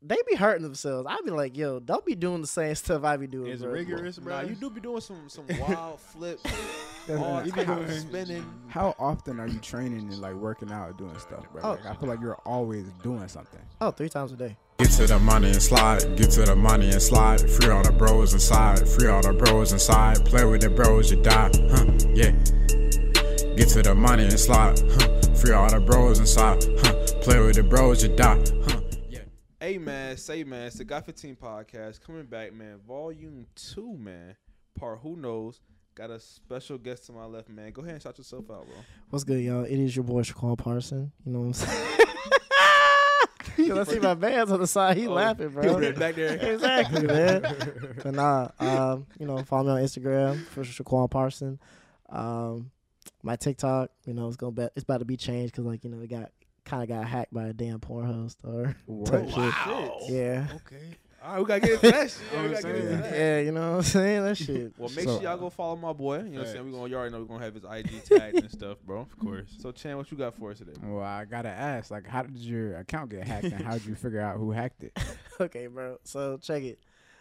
they be hurting themselves. I be like, yo, don't be doing the same stuff I be doing. It's bro. rigorous, bro. Nah, you do be doing some some wild flips, all you be doing. spinning. How often are you training and like working out, doing stuff, bro? Oh. Like, I feel like you're always doing something. Oh, three times a day. Get to the money and slide, get to the money and slide. Free all the bros inside, free all the bros inside. Play with the bros, you die, huh? Yeah. Get to the money and slide, huh? Free all the bros inside, huh? Play with the bros, you die, huh? Yeah. Hey man, say man, it's the Got 15 podcast coming back, man. Volume two, man. Part who knows. Got a special guest to my left, man. Go ahead and shout yourself out, bro. What's good, y'all? It is your boy Shaquan Parson. You know what I'm saying? Yo, I see my man's on the side. He Oh, laughing, bro. he back there. exactly, man. But nah, um, you know, follow me on Instagram for Shaquan Parson. Um, my TikTok, you know, it's gonna be, it's about to be changed because like you know it got kind of got hacked by a damn Pornhub store. type shit. Yeah, Okay. All right, we gotta get into that shit. Yeah, we gotta get into saying. yeah, you know what I'm saying? That shit. Well, make So- sure y'all go follow my boy. You know what I'm saying? We gonna you already know we're gonna have his IG tagged and stuff, bro. Of course. So Chan, what you got for us today? Well, I gotta ask, like, how did your account get hacked, and how did you figure out who hacked it? okay, bro. So check it.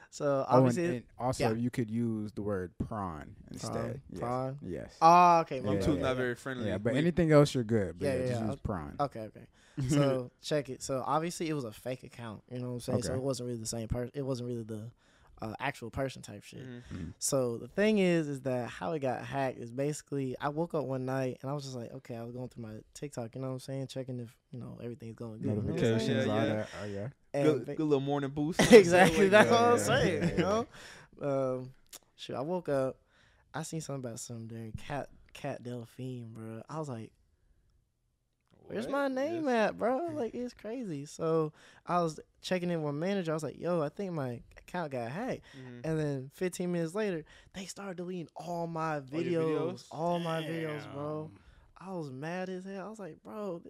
So Oh, and, obviously, and also yeah. you could use the word prawn instead. Prawn? Yes. Prawn? Yes. oh, okay, my Yeah, too yeah, not yeah. very friendly. yeah, but We- anything else you're good. But Yeah, yeah, yeah, just use prawn. Okay, okay. So check it. So obviously it was a fake account. You know what I'm saying? So it wasn't really the same person. It wasn't really the uh, actual person type shit. Mhm. So the thing is, is that how it got hacked is basically I woke up one night and I was just like, okay, I was going through my TikTok. You know what I'm saying? Checking if you know everything's going good. you know what I'm saying? Notifications, Yeah, all yeah. that. Oh yeah. Good, ba- good little morning boost. exactly. That's Yeah, what I'm saying. You know. Um, shoot, I woke up. I seen something about some during cat cat Delphine, bro. I was like, where's What? my name Yes. at, bro? Like it's crazy. So I was checking in with manager. I was like, yo, I think my account got hacked. Mhm. And then 15 minutes later, they started deleting all my your videos, videos? all my videos, bro. I was mad as hell. I was like, bro,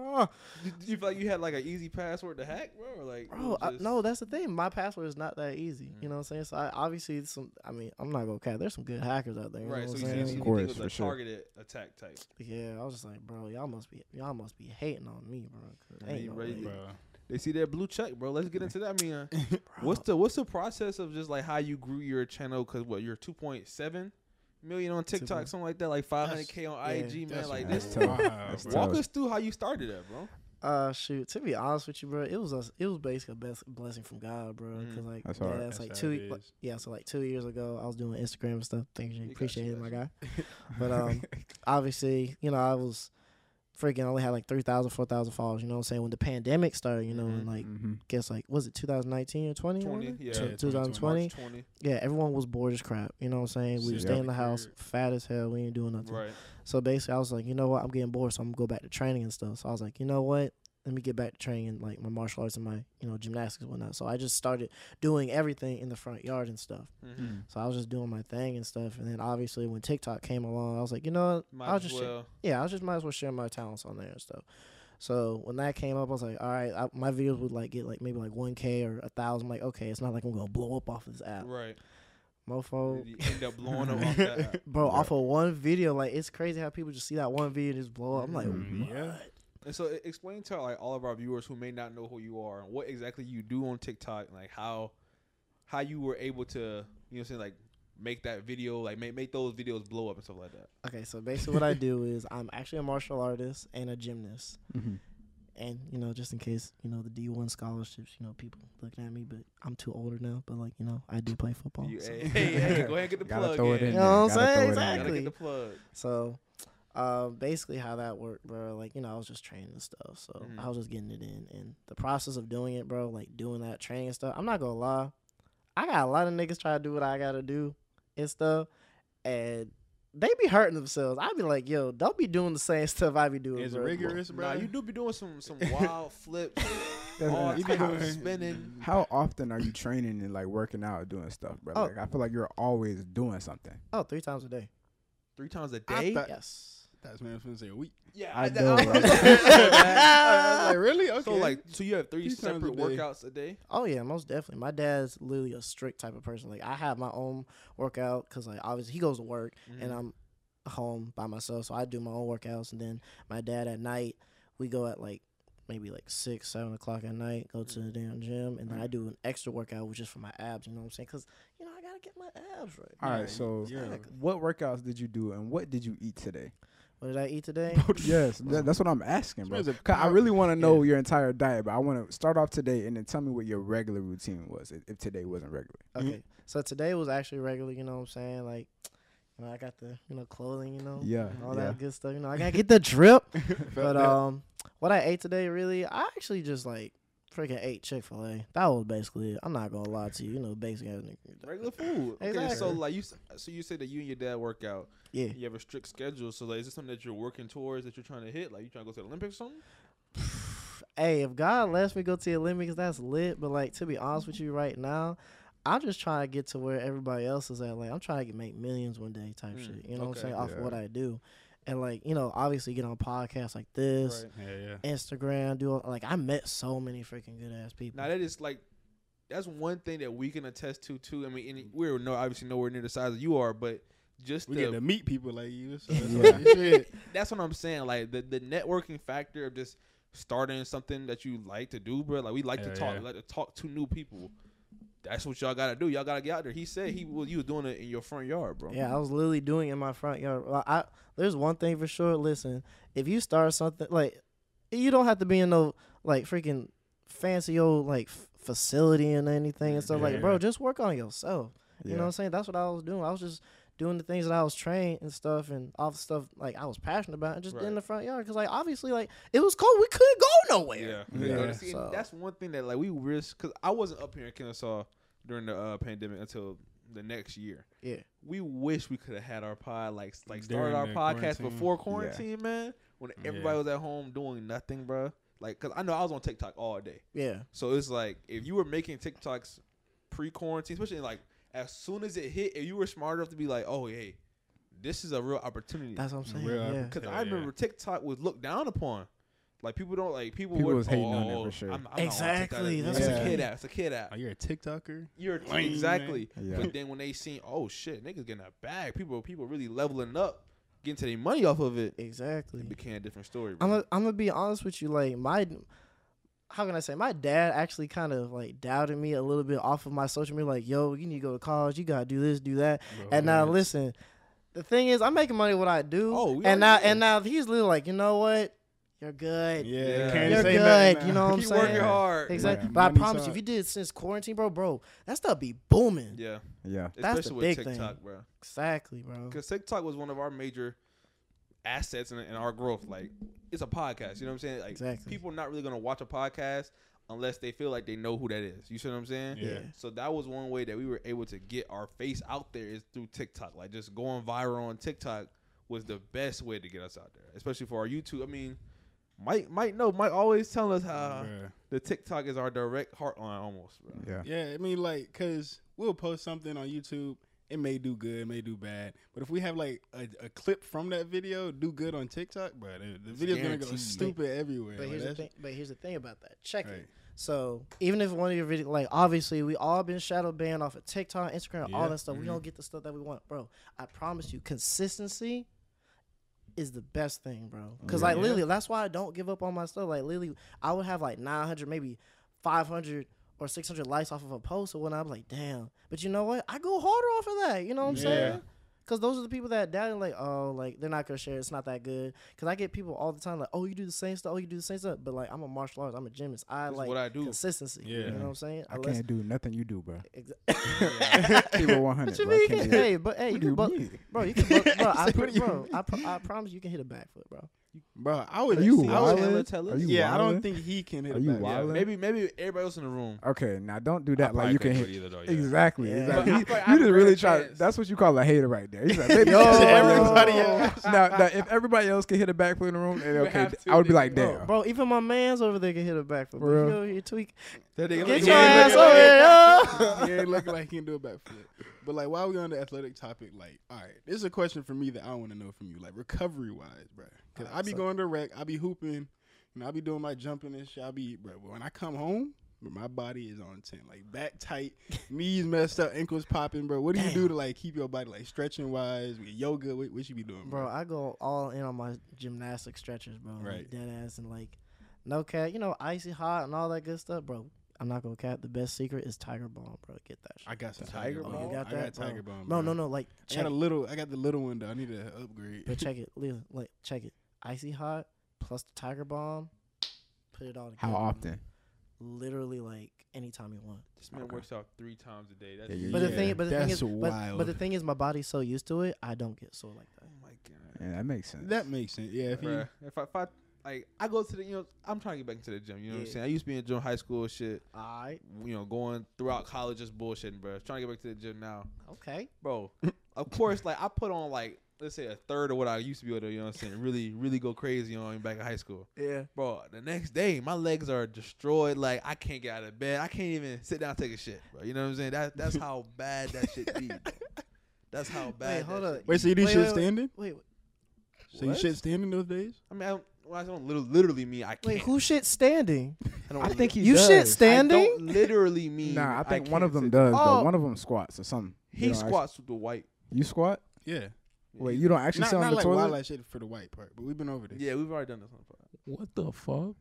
this, Did did you feel like you had like an easy password to hack, bro? Or like, it bro, was I, no, that's the thing. My password is not that easy. Mm. You know what I'm saying? So I obviously some. I mean, I'm not gonna cap. There's some good hackers out there. You right. know So what you, I'm you, you Of think it was for a sure. targeted attack type. Yeah, I was just like, bro, y'all must be y'all must be hating on me, bro. Ain't you no ready way. to- They see that blue check, bro. Let's get into that. I mean, uh, what's the what's the process of just like how you grew your channel? Cause what you're 2.7 million on TikTok, point- something like that, like 500k on yeah, IG, man. That's Like That's this. Wow, Walk us through how you started that, bro. Uh, shoot. To be honest with you, bro, it was a, it was basically a best blessing from God, bro. Mhm. Cause like That's yeah, hard. it's That's like two like, yeah, so like two years ago, I was doing Instagram and stuff. Thank you, You appreciate you, it, my guy. But um, obviously, you know, I was freaking only had like 3,000, 4,000 followers. You know what I'm saying? When the pandemic started, you know, and Mhm. like Mhm. guess like was it 2019 or 20? 20, wasn't it? yeah. 2020. March 20. Yeah, everyone was bored as crap. You know what I'm saying? We Yeah. were staying in the house, Period. fat as hell. We ain't doing nothing. Right. So basically, I was like, you know what? I'm getting bored, so I'm gonna go back to training and stuff. So I was like, you know what? Let me get back to training and like my martial arts and my you know gymnastics and whatnot. So I just started doing everything in the front yard and stuff. Mhm. So I was just doing my thing and stuff. And then obviously when TikTok came along, I was like, you know what? Might I'll as just share- yeah, I was just might as well share my talents on there and stuff. So when that came up, I was like, all right, I, my videos would like get like maybe like one k or a thousand. I'm like, okay, it's not like I'm gonna blow up off of this app, Right. mofo. You end up blowing up off that. app. Bro, off of one video, like it's crazy how people just see that one video and just blow up. I'm like, Mhm. what? Yeah. And so, explain to like all of our viewers who may not know who you are, and what exactly you do on TikTok, and, like how how you were able to, you know, what I'm saying like make that video, like make make those videos blow up and stuff like that. Okay, so basically what I do is I'm actually a martial artist and a gymnast. Mhm. And, you know, just in case, you know, the D one scholarships, you know, people looking at me, but I'm too older now. But like, you know, I do play football. You, so. hey, hey, hey, go ahead and get the Gotta plug throw it in. in You know what I'm saying? throw it in Gotta. Exactly. get the plug. So, uh, basically, how that worked, bro. Like, you know, I was just training and stuff. So Mhm. I was just getting it in, and the process of doing it, bro, like doing that training and stuff. I'm not gonna lie, I got a lot of niggas try to do what I gotta do and stuff, and they be hurting themselves. I be like, yo, don't be doing the same stuff I be doing. It's bro. rigorous, bro. Nah, you do be doing some some wild flips, all you be doing- spinning. How often are you training and like working out, doing stuff, bro? Oh. Like I feel like you're always doing something. Oh, three times a day. Three times a day. thought- Yes. That's man. I was gonna say a week. yeah, I that- know, right? gonna say that. I was like, really? Okay. So like, so you have three Three times a separate workouts a day. Oh yeah, most definitely. My dad's literally a strict type of person. Like I have my own workout because like obviously he goes to work and Mhm. I'm home by myself, so I do my own workouts. And then my dad at night we go at like maybe like six, seven o'clock at night. Go to the damn gym, and then I do an extra workout, which is for my abs. You know what I'm saying? Because you know I gotta get my abs right. All Yeah, right, so yeah. what workouts did you do and what did you eat today? What did I eat today? yes, that, that's what I'm asking, bro. Smells a 'Cause I really want to know yeah. your entire diet, but I want to start off today and then tell me what your regular routine was if, if today wasn't regular. Okay, so today was actually regular. You know what I'm saying? Like, you know, I got the you know clothing, you know, Yeah, all yeah. that good stuff. You know, I gotta get the drip. But um, what I ate today, really, I actually just like freaking ate Chick Fil A. That was basically it. I'm not gonna lie to you. You know, basically, Regular food. Okay, so like you, s- so you say that you and your dad work out. yeah. You have a strict schedule. So like, is this something that you're working towards that you're trying to hit? Like you trying to go to the Olympics or something? hey, if God lets me go to the Olympics, that's lit. But like to be honest with you, right now, I'm just trying to get to where everybody else is at. Like I'm trying to make millions one day type Mm, shit. You know what. I'm saying? Off of what I do, and like you know, obviously get on podcasts like this, yeah, yeah. Instagram, do all, like I met so many freaking good ass people. Now that is like, that's one thing that we can attest to too. I mean, and we're no obviously nowhere near the size that you are, but just We the, get to meet people like you. So Yeah. yeah. shit. that's what I'm saying. Like the the networking factor of just starting something that you like to do, bro. Like we like Hell to talk, yeah. we like to talk to new people. That's what y'all gotta do. Y'all gotta get out there. He said he was you was doing it in your front yard, bro. Yeah, I was literally doing it in my front yard. Well, I there's one thing for sure. Listen, if you start something like, you don't have to be in no like freaking fancy old like f- facility and anything and stuff. Like, bro, just work on yourself. You Yeah. know what I'm saying? That's what I was doing. I was just doing the things that I was trained and stuff and all the stuff like I was passionate about and just Right. in the front yard because like obviously like it was cold. We couldn't go nowhere. Yeah, Yeah. You know, see, So- that's one thing that like we risk because I wasn't up here in Kennesaw during the uh, pandemic until the next year. Yeah. We wish we could have had our pod like like During started our podcast quarantine. before quarantine, man. When everybody was at home doing nothing, bro. Like, cause I know I was on TikTok all day, Yeah. so it's like if you were making TikToks pre-quarantine, especially like as soon as it hit, if you were smart enough to be like, oh hey, this is a real opportunity. That's what I'm saying. Real yeah. Because Yeah, I yeah. remember TikTok was looked down upon. Like people don't like people. People would, was hating oh, on it oh, for sure. I'm, I'm Exactly, that's It's what a I'm kid app. It's a kid app. Oh, you're a TikToker. You're a Lame, exactly. Yeah. But then when they seen, oh shit, niggas getting a bag. People, people really leveling up, getting to their money off of it. Exactly. It became a different story. I'm Bro. I'm gonna be honest with you. Like my, how can I say? My dad actually kind of like doubted me a little bit off of my social media. Like, yo, you need to go to college. You gotta do this, do that. Bro, and now listen, the thing is, I'm making money what I do. Oh, we and now already know. and now he's literally like, you know what? You're good. Yeah, Yeah. can't You're say good, nothing you know what I'm Keep saying? working hard. Exactly. Yeah, but I promise you, if you did it since quarantine, bro, bro, that stuff be booming. Yeah, Yeah. That's especially the with big TikTok, thing. bro. Exactly, bro. Because TikTok was one of our major assets and, in our growth. Like, it's a podcast. You know what I'm saying? Like, Exactly. people not really gonna watch a podcast unless they feel like they know who that is. You see what I'm saying? Yeah. So that was one way that we were able to get our face out there is through TikTok. Like just going viral on TikTok was the best way to get us out there, especially for our YouTube. I mean, Mike, Mike, no, Mike always telling us how Bruh. the TikTok is our direct heartline, almost. Bro. Yeah. Yeah, I mean, like, cause we'll post something on YouTube. It may do good, it may do bad. But if we have like a, a clip from that video do good on TikTok, bro, the, the video's gonna go guaranteed. stupid everywhere. But Like, here's the thing. But here's the thing about that. Check Right. it. So even if one of your videos, like obviously we all been shadow banned off of TikTok, Instagram, all that stuff. We Mhm. don't get the stuff that we want, bro. I promise you, consistency is the best thing, bro. Because like Yeah. literally, that's why I don't give up on my stuff. Like literally, I would have like 900, maybe 500 or 600 likes off of a post or when I'm like, damn. But you know what? I go harder off of that. You know what I'm Yeah. saying? Because those are the people that doubt it, like, oh, like they're not gonna share. It's not that good. Because I get people all the time like, oh, you do the same stuff. Oh, you do the same stuff. But like, I'm a martial artist. I'm a gymnast. I That's like what I do. consistency. Yeah. You know what I'm saying? I Unless- can't do nothing you do, bro. Exa- Keep it 100. what you bro. Mean? can't You can, hey, but hey, you What do can, you bu- bro, you can, bu- bro, I, Say, pro- what do you bro, I, pro- I promise you can hit a back foot, bro. Bro, I would. Are you I would- wildin'? tell us. Are you yeah, I don't think he can hit Are a you back. Yeah, maybe maybe everybody else in the room. Okay, now don't do I that. Like you can couldn't hit. do it either, though, yeah. Exactly. Yeah. exactly. But I You, feel like you I just really try. That's what you call a hater right there. He's like, maybe Yo. Everybody else. now, now, if everybody else can hit a backflip in the room, then okay, to, I would be like, Bro, damn. bro, even my man's over there can hit a backflip. For Bro, real? you, you tweak. That nigga Get look- your Yeah, ass over here, he ain't looking like he can do a backflip. But like, while we on the athletic topic, like, all right, this is a question for me that I want to know from you, like recovery wise, bro. Alright, I be so- going to rec, I be hooping, you know, I be doing my jumping and shit. I be, bro. But when I come home, my body is on ten, like back tight, knees messed up, ankles popping, bro. What do you do to like keep your body like stretching wise, with yoga? What, what you be doing, Bro, bro? I go all in on my gymnastic stretchers, bro. Right. Like dead ass and like no cat, you know, icy hot and all that good stuff, bro. I'm not gonna cap. The best secret is Tiger Balm, bro. Get that shit. I got some Tiger Tiger Balm? Balm. You got I got that, bro? Tiger Balm. No, bro. no, no. Like I got a little. I got the little one though. I need to upgrade. But check it, listen, like check it. Icy hot plus the Tiger Balm. Put it all together. How often? Literally like anytime you want. This man Okay. works out three times a day. That's Yeah, yeah, But the Yeah, thing, but the thing that's is, but, wild. but the thing is, my body's so used to it, I don't get sore like that. Oh my god. Yeah, that makes sense. that makes sense. Yeah, if you if I, if I like I go to the you know I'm trying to get back into the gym. You know what I'm saying? I used to be in gym high school shit. Alright, You know, going throughout college just bullshitting, bro. Trying to get back to the gym now, okay. bro. of course, like I put on like let's say a third of what I used to be able to. You know what I'm saying? Really, really go crazy on back in high school, Yeah. bro. The next day, my legs are destroyed. Like I can't get out of bed. I can't even sit down and take a shit, bro. You know what I'm saying? That that's how bad that shit be. That's how bad. Wait, hold that up. shit wait, so you do Wait, shit wait, wait. standing? Wait, wait, So you shit standing those days? I mean, I don't, well, I don't literally, literally mean I can't. wait. Who shit standing? I, don't I think he You does. shit I standing? don't literally mean. Nah, I think one of them sit does down. Oh. though. One of them squats or something. He You don't squats with the white. You squat? Yeah. Wait, you don't actually Not, sit on not the like toilet? wildlife shit for the white part, but we've been over this. Yeah, we've already done this one. What the fuck?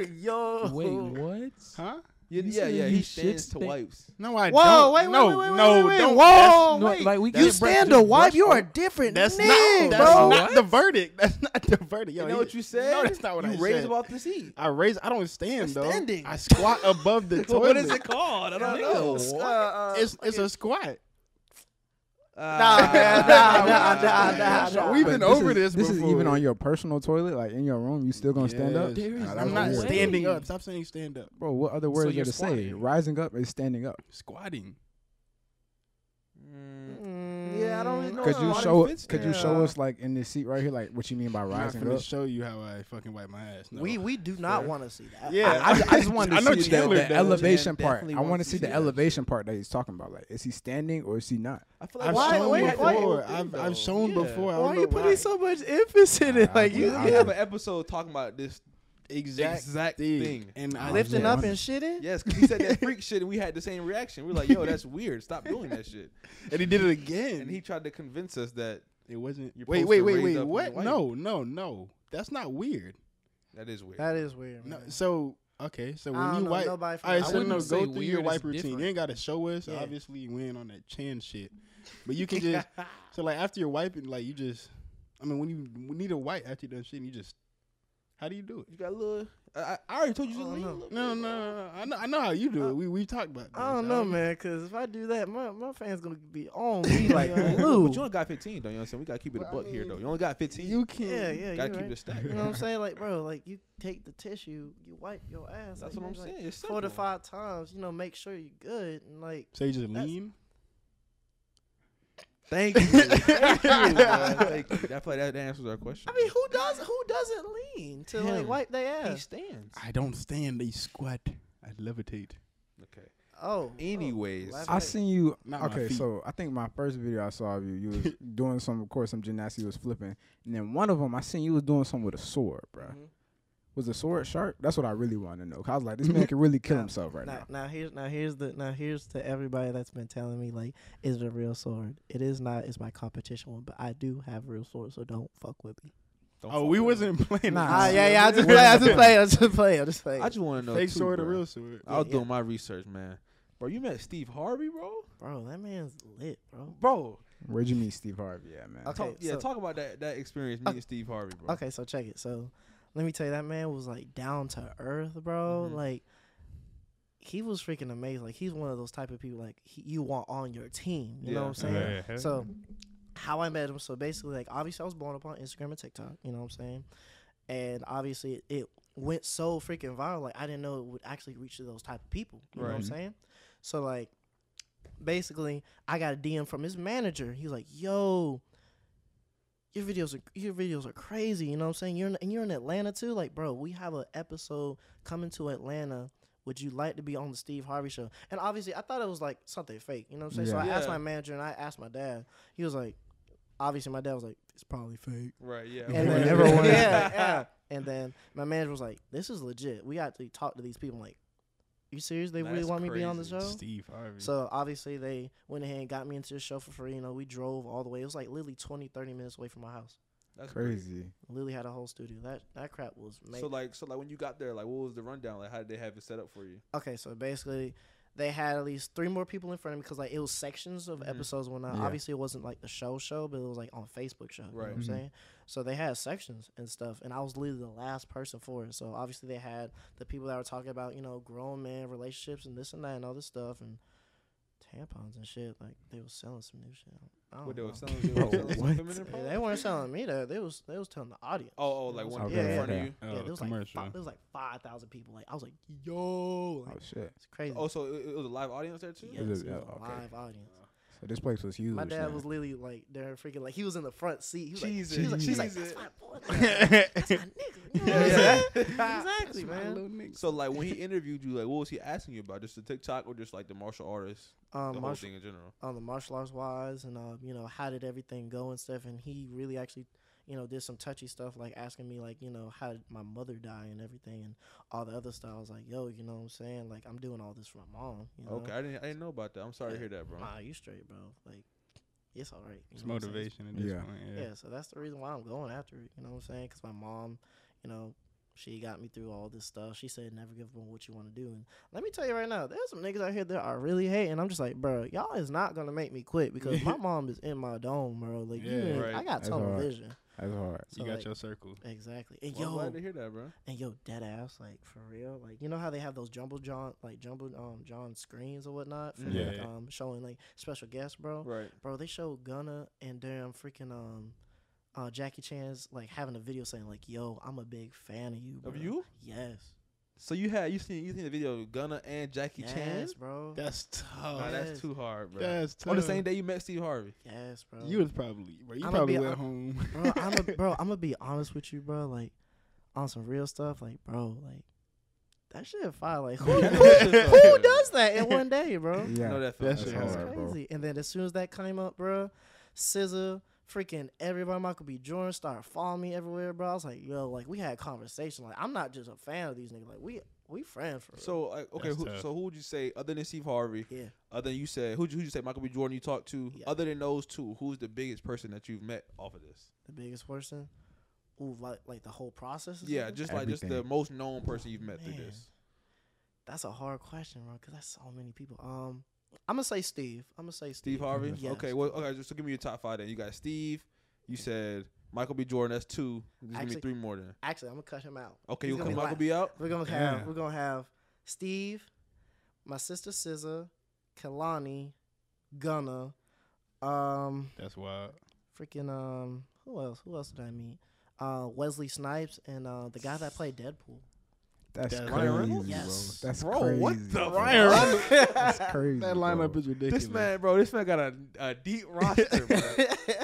Yo. Wait, what? Huh? Yeah, You yeah, yeah. you He stands to sta- wipes. No, I Whoa, don't. wait, wait, no, wait, wait, no, wait, wait, don't. Whoa, No, wait. like we you stand brush- to wipe. You are off. different. That's nigga, not. That's bro. not the verdict. That's not the verdict. Yo, you know what you said? No, that's not what you I raise said. him off the seat. I raise. I don't stand That's though. standing. I squat above the toilet. what is it called? I don't know. Uh, uh, It's it's a squat. Ah. man, nah, nah, nah, nah, nah. We've been this over is, this. This is even on your personal toilet, like in your room. You still gonna stand up? Yes. There is Nah, I'm not weird. standing up. Stop saying stand up. Bro, what other words you're are to say? Rising up is standing up. Squatting. Mm, yeah, I don't really know. Could you show? fits Could you show us like in this seat right here, like what you mean by I'm not rising gonna up? show you how I fucking wipe my ass. No. We we do not want to see that. Yeah, I, I just- I just wanted to I know see the, Chandler the does. elevation Chan part. I want to wants see the elevation part that he's talking about. Like, is he standing or is he not? I feel like I've Why- shown wait, wait, before. wait. I've I've shown Yeah. before. Why are you putting why. so much emphasis in it? Like I- you I- We have an episode talking about this exact, exact thing. thing. And oh, I lifting up and shitting. Yes, because he said that freak shit, and we had the same reaction. We are like, "Yo, that's weird. Stop doing that shit." and he did it again. And he tried to convince us that it wasn't. You're Wait, wait, wait, wait. What? No, no, no. That's not weird. that is weird. That is weird. No, so okay, so I when don't you know wipe, nobody from all right, I so no, wouldn't say go through your weird, wipe routine. different. You ain't got to show us. Yeah. Obviously, you win on that chin shit, but you can just so like after you're wiping, like you just, I mean, when you need a wipe after you done shit, you just, how do you do it? You got a little. I, I- I already told you to I don't lean a know. little No, no, no, no. I know, I know how you do it. We we talked about. I don't know, man. Because if I do that, my my fans gonna be on me like glue. But you only got 15, though. You know what I'm saying? We got to keep it a Well, I buck here, though. You only got 15. You can't. Yeah, yeah. got to keep right. it a stack. You know what I'm saying? Like, bro, like you take the tissue, you wipe your ass. That's like, what I'm like, saying. It's Four to five times. You know, make sure you're good and like. So you just lean. Thank you. Thank you, man. Thank you. That, play, that answers our question. I mean, who does who doesn't lean to like Him. wipe their ass? he stands. I don't stand. They squat. I levitate. Okay. Oh. Anyways. oh, I like- seen you. Not okay, so I think my first video I saw of you, you was doing some, of course, some gymnastics. You was flipping, and then one of them I seen you was doing something with a sword, bro. Mhm. Was the sword sharp? That's what I really want to know. 'Cause I was like, this man can really kill Nah, himself right now, now. now here's now here's the now here's to everybody that's been telling me like, is it a real sword? It is not. It's my competition one, but I do have real sword, so don't fuck with me. Don't Oh, we with wasn't playing. Nah. this. Ah, yeah, yeah. I just play. I just play. I just play. I just play. I just want to know. Fake too, sword or real sword. I was Yeah, doing my research, man. Bro, you met Steve Harvey, bro? bro, that man's lit, bro. Bro. Where'd you meet Steve Harvey? Yeah, man. Okay, Talk, yeah, so- talk about that that experience Okay. meeting Steve Harvey, bro. Okay, so check it. So let me tell you, that man was like down to earth, bro. Mhm. Like he was freaking amazing. Like he's one of those type of people like he, you want on your team. You know what I'm saying? So how I met him, so basically like obviously I was blown up on Instagram and TikTok, you know what I'm saying? And obviously it, it went so freaking viral, like I didn't know it would actually reach to those type of people. You know what I'm saying? So like basically I got a DM from his manager. He's like, yo, your videos are your videos are crazy, you know what I'm saying? You're in, and you're in Atlanta too? Like, bro, we have an episode coming to Atlanta. Would you like to be on the Steve Harvey show? And obviously I thought it was like something fake, you know what I'm saying? So I Yeah. asked my manager and I asked my dad. He was like, obviously my dad was like, it's probably fake. Right, yeah. And then Everyone- yeah, yeah. And then my manager was like, this is legit. We got to talk to these people. I'm like, you serious? They really That's want me to be on the show? Steve Harvey. So obviously they went ahead and got me into the show for free. You know, we drove all the way. It was like literally 20, 30 minutes away from my house. That's great. Crazy. Literally had a whole studio. That that crap was made. So like, so like when you got there, like, what was the rundown? Like, how did they have it set up for you? okay, so basically, they had at least three more people in front of me because like it was sections of Mhm. episodes. When I, Yeah. obviously it wasn't like the show show, but it was like on Facebook show. You know Right. what I'm Mhm. saying? So they had sections and stuff, and I was literally the last person for it. So obviously they had the people that were talking about you know grown man relationships and this and that and all this stuff and tampons and shit. Like they was selling some new shit. I don't What they know. were selling? They were oh, selling some What? feminine Yeah, products? they weren't selling me that. They was they was telling the audience. Oh, oh, like one Okay, in yeah, front okay. of you. Oh, yeah, there was like oh, commercial. five, there was like five thousand people. Like I was like, yo, like, Oh shit. it's crazy. Oh, so it, it was a live audience there too. yes, Is it it- was yeah, a okay. live audience. So this place was huge. My dad man. was literally like there, freaking like he was in the front seat. He was Cheese like, he was like, it, like, that's my boy. That's my nigga. You know what Yeah. saying? exactly, man. So like when he interviewed you, like what was he asking you about? Just the TikTok or just like the martial artists, Um, the whole thing in general? on the martial arts wise, and uh, you know, how did everything go and stuff. And he really actually, you know, did some touchy stuff, like asking me, like, you know, how did my mother die and everything, and all the other stuff. I was like, yo, you know what I'm saying? Like, I'm doing all this for my mom. You know? Okay, I didn't I didn't know about that. I'm sorry to hear that, bro. Nah, you straight, bro. Like, it's all right. It's know what I'm saying? motivation at this Yeah. point. Yeah. Yeah. so that's the reason why I'm going after it. You know what I'm saying? Because my mom, you know, she got me through all this stuff. She said, never give up on what you want to do. And let me tell you right now, there's some niggas out here that are really hating. I'm just like, bro, y'all is not going to make me quit because my mom is in my dome, bro. Like, Yeah, ain't- right. I got That's tunnel hard. vision. That's hard. So, you got like, your circle. Exactly. And Well, I'm yo, glad to hear that, bro. and yo, dead ass, like for real, like you know how they have those jumbo John, like jumbo um John screens or whatnot, for Yeah. like, um showing like special guests, bro Right. bro, they showed Gunna and damn freaking um uh Jackie Chan's like having a video saying like, "Yo, I'm a big fan of you." Bro. Of you? Yes. So you had you seen you seen the video of Gunna and Jackie Chan? Yes, bro. That's tough. Nah, that's Yes. too hard, bro. That's tough. On the same day you met Steve Harvey. yes, bro. You was probably, bro. You I'ma probably be went a- home. bro, I'm a, bro, I'm gonna be honest with you, bro. Like on some real stuff, like bro, like that shit fire. Like who, who, who does that in one day, bro? Yeah. know that That feeling. shit That's hard, bro. crazy. And then as soon as that came up, bro, Scissor, freaking everybody, Michael B. Jordan started following me everywhere, bro. I was like, yo, like we had conversation. Like I'm not just a fan of these niggas. Like we we friends for real. So like, okay, who, so who would you say other than Steve Harvey? yeah, Other than you said who who you say Michael B. Jordan you talked to? Yeah. Other than those two, who's the biggest person that you've met off of this? the biggest person. Ooh, like like the whole process. Yeah, something? just like just the most known person you've met through this. that's a hard question, bro, because that's so many people. Um, I'm gonna say Steve. I'm gonna say Steve. Steve Harvey. Yes. Okay, well, okay, just so give me your top five then. You got Steve. You said Michael B. Jordan. That's two. Just give me three more then. Actually, I'm gonna cut him out. Okay, He's you gonna cut Michael last. B. out. We're gonna have Damn. we're gonna have Steve, my sister Scissor, Kalani, Gunna, um, That's wild. freaking um, who else? Who else did I meet? Uh, Wesley Snipes and uh, the guy that played Deadpool. That's That's crazy, Ryan Reynolds? bro. That's Bro, crazy. what the bro. Ryan Reynolds? That's crazy. That bro. lineup is ridiculous. This man, bro. This man got a, a deep roster, bro.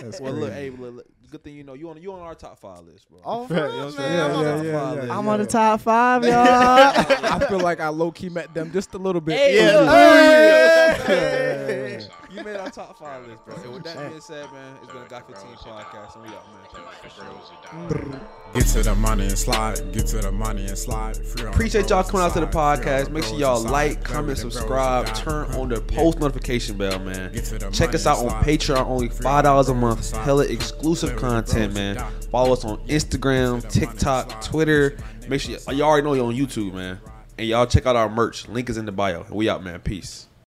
That's well, look, hey, look, look, good thing you know you on you on our top five list, bro. Oh, You know I'm man. saying? I'm, Yeah, on yeah, the, yeah, yeah, I'm on the top five, y'all. I feel like I low key met them just a little bit. Hey, earlier. hey. You made our top five list, bro. And with that being said, man, it's been a Got 15 podcast, and we out, man. Mm. Get to the money and slide. Get to the money and slide. Free Appreciate y'all coming out to the inside. Free on podcast. Make sure y'all like, comment, with the bros subscribe, turn on the post notification bell, man. Get to the Check us out on. Patreon, only five dollars a month. Hella exclusive content, man. Follow us on Instagram, Get to the money TikTok. Twitter. Make sure y'all already know you're on YouTube, man. And y'all check out our merch. Link is in the bio. We out, man. Peace.